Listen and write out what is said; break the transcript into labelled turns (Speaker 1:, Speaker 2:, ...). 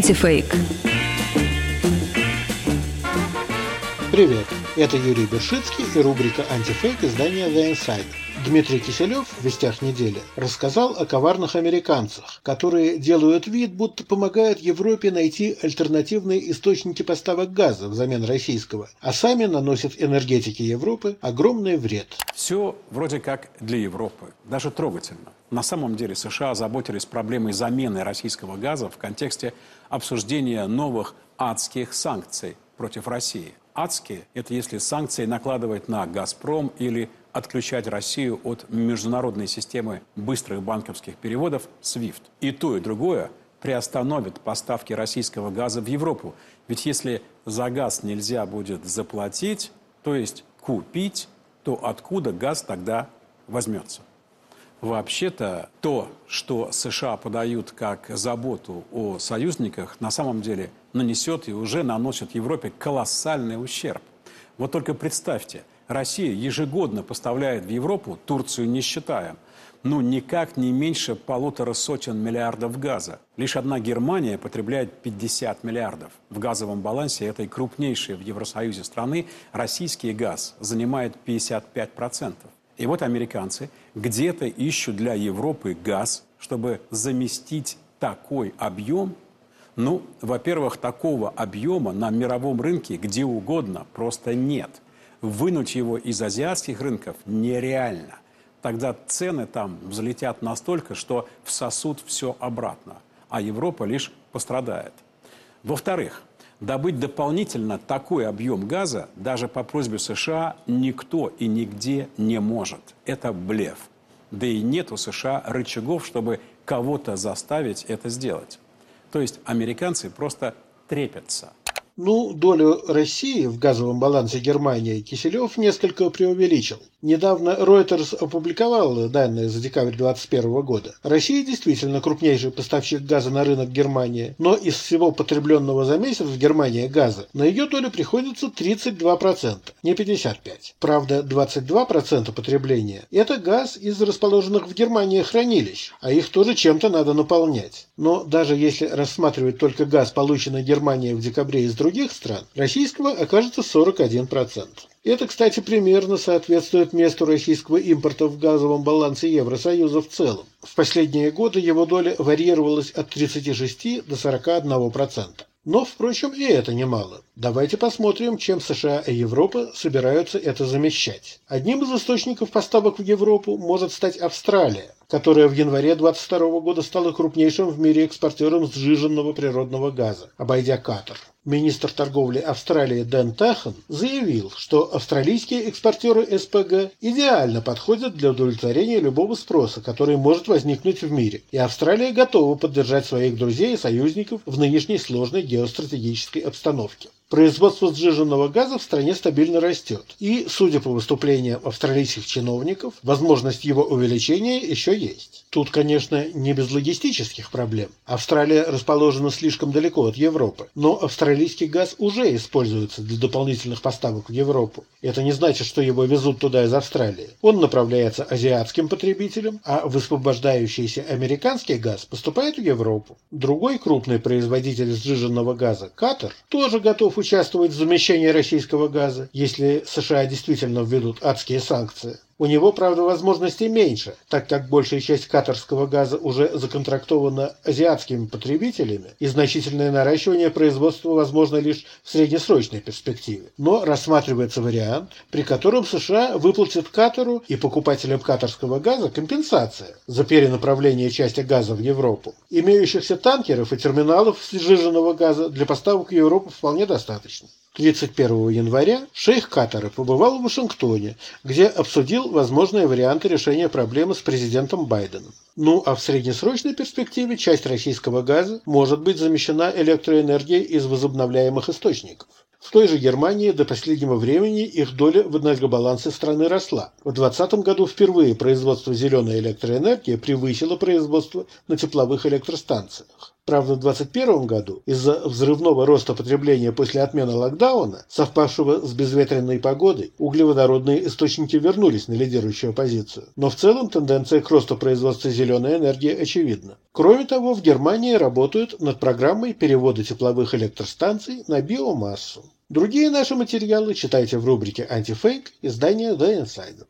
Speaker 1: Антифейк.
Speaker 2: Привет, это Юрий Бершицкий и рубрика «Антифейк» издания The Insider. Дмитрий Киселев в «Вестях недели» рассказал о коварных американцах, которые делают вид, будто помогают Европе найти альтернативные источники поставок газа взамен российского, а сами наносят энергетике Европы огромный вред.
Speaker 3: Все вроде как для Европы, даже трогательно. На самом деле США озаботились проблемой замены российского газа в контексте обсуждения новых адских санкций против России. Адские – это если санкции накладывать на «Газпром» или отключать Россию от международной системы быстрых банковских переводов SWIFT. И то, и другое приостановит поставки российского газа в Европу. Ведь если за газ нельзя будет заплатить, то есть купить, то откуда газ тогда возьмется? Вообще-то то, что США подают как заботу о союзниках, на самом деле нанесет и уже наносит Европе колоссальный ущерб. Вот только представьте, Россия ежегодно поставляет в Европу, Турцию не считая, ну, никак не меньше полутора сотен миллиардов газа. Лишь одна Германия потребляет 50 миллиардов. В газовом балансе этой крупнейшей в Евросоюзе страны российский газ занимает 55%. И вот американцы где-то ищут для Европы газ, чтобы заместить такой объем. Ну, во-первых, такого объема на мировом рынке где угодно просто нет – вынуть его из азиатских рынков нереально. Тогда цены там взлетят настолько, что всосут все обратно, а Европа лишь пострадает. Во-вторых, добыть дополнительно такой объем газа даже по просьбе США никто и нигде не может. Это блеф. Да и нет у США рычагов, чтобы кого-то заставить это сделать. То есть американцы просто трепятся –
Speaker 2: ну, долю России в газовом балансе Германии Киселев несколько преувеличил. Недавно Reuters опубликовал данные за декабрь 2021 года. Россия действительно крупнейший поставщик газа на рынок Германии, но из всего потребленного за месяц в Германии газа на ее долю приходится 32%, не 55%. Правда, 22% потребления – это газ из расположенных в Германии хранилищ, а их тоже чем-то надо наполнять. Но даже если рассматривать только газ, полученный Германией в декабре из других стран, российского окажется 41%. Это, кстати, примерно соответствует месту российского импорта в газовом балансе Евросоюза в целом. В последние годы его доля варьировалась от 36 до 41%. Но, впрочем, и это немало. Давайте посмотрим, чем США и Европа собираются это замещать. Одним из источников поставок в Европу может стать Австралия, которая в январе 2022 года стала крупнейшим в мире экспортером сжиженного природного газа, обойдя Катар. Министр торговли Австралии Дэн Тахан заявил, что австралийские экспортеры СПГ идеально подходят для удовлетворения любого спроса, который может возникнуть в мире, и Австралия готова поддержать своих друзей и союзников в нынешней сложной геостратегической обстановке. Производство сжиженного газа в стране стабильно растет. И, судя по выступлениям австралийских чиновников, возможность его увеличения еще есть. Тут, конечно, не без логистических проблем. Австралия расположена слишком далеко от Европы, но австралийский газ уже используется для дополнительных поставок в Европу. Это не значит, что его везут туда из Австралии. Он направляется азиатским потребителям, а высвобождающийся американский газ поступает в Европу. Другой крупный производитель сжиженного газа, Катар, тоже готов участвовать в замещении российского газа, если США действительно введут адские санкции. У него, правда, возможностей меньше, так как большая часть катарского газа уже законтрактована азиатскими потребителями, и значительное наращивание производства возможно лишь в среднесрочной перспективе. Но рассматривается вариант, при котором США выплатят Катару и покупателям катарского газа компенсация за перенаправление части газа в Европу. Имеющихся танкеров и терминалов сжиженного газа для поставок в Европу вполне достаточно. 31 января шейх Катара побывал в Вашингтоне, где обсудил возможные варианты решения проблемы с президентом Байденом. Ну а в среднесрочной перспективе часть российского газа может быть замещена электроэнергией из возобновляемых источников. В той же Германии до последнего времени их доля в энергобалансе страны росла. В 2020 году впервые производство зеленой электроэнергии превысило производство на тепловых электростанциях. Правда, в 2021 году из-за взрывного роста потребления после отмены локдауна, совпавшего с безветренной погодой, углеводородные источники вернулись на лидирующую позицию. Но в целом тенденция к росту производства зеленой энергии очевидна. Кроме того, в Германии работают над программой перевода тепловых электростанций на биомассу. Другие наши материалы читайте в рубрике «Антифейк» издания The Insider.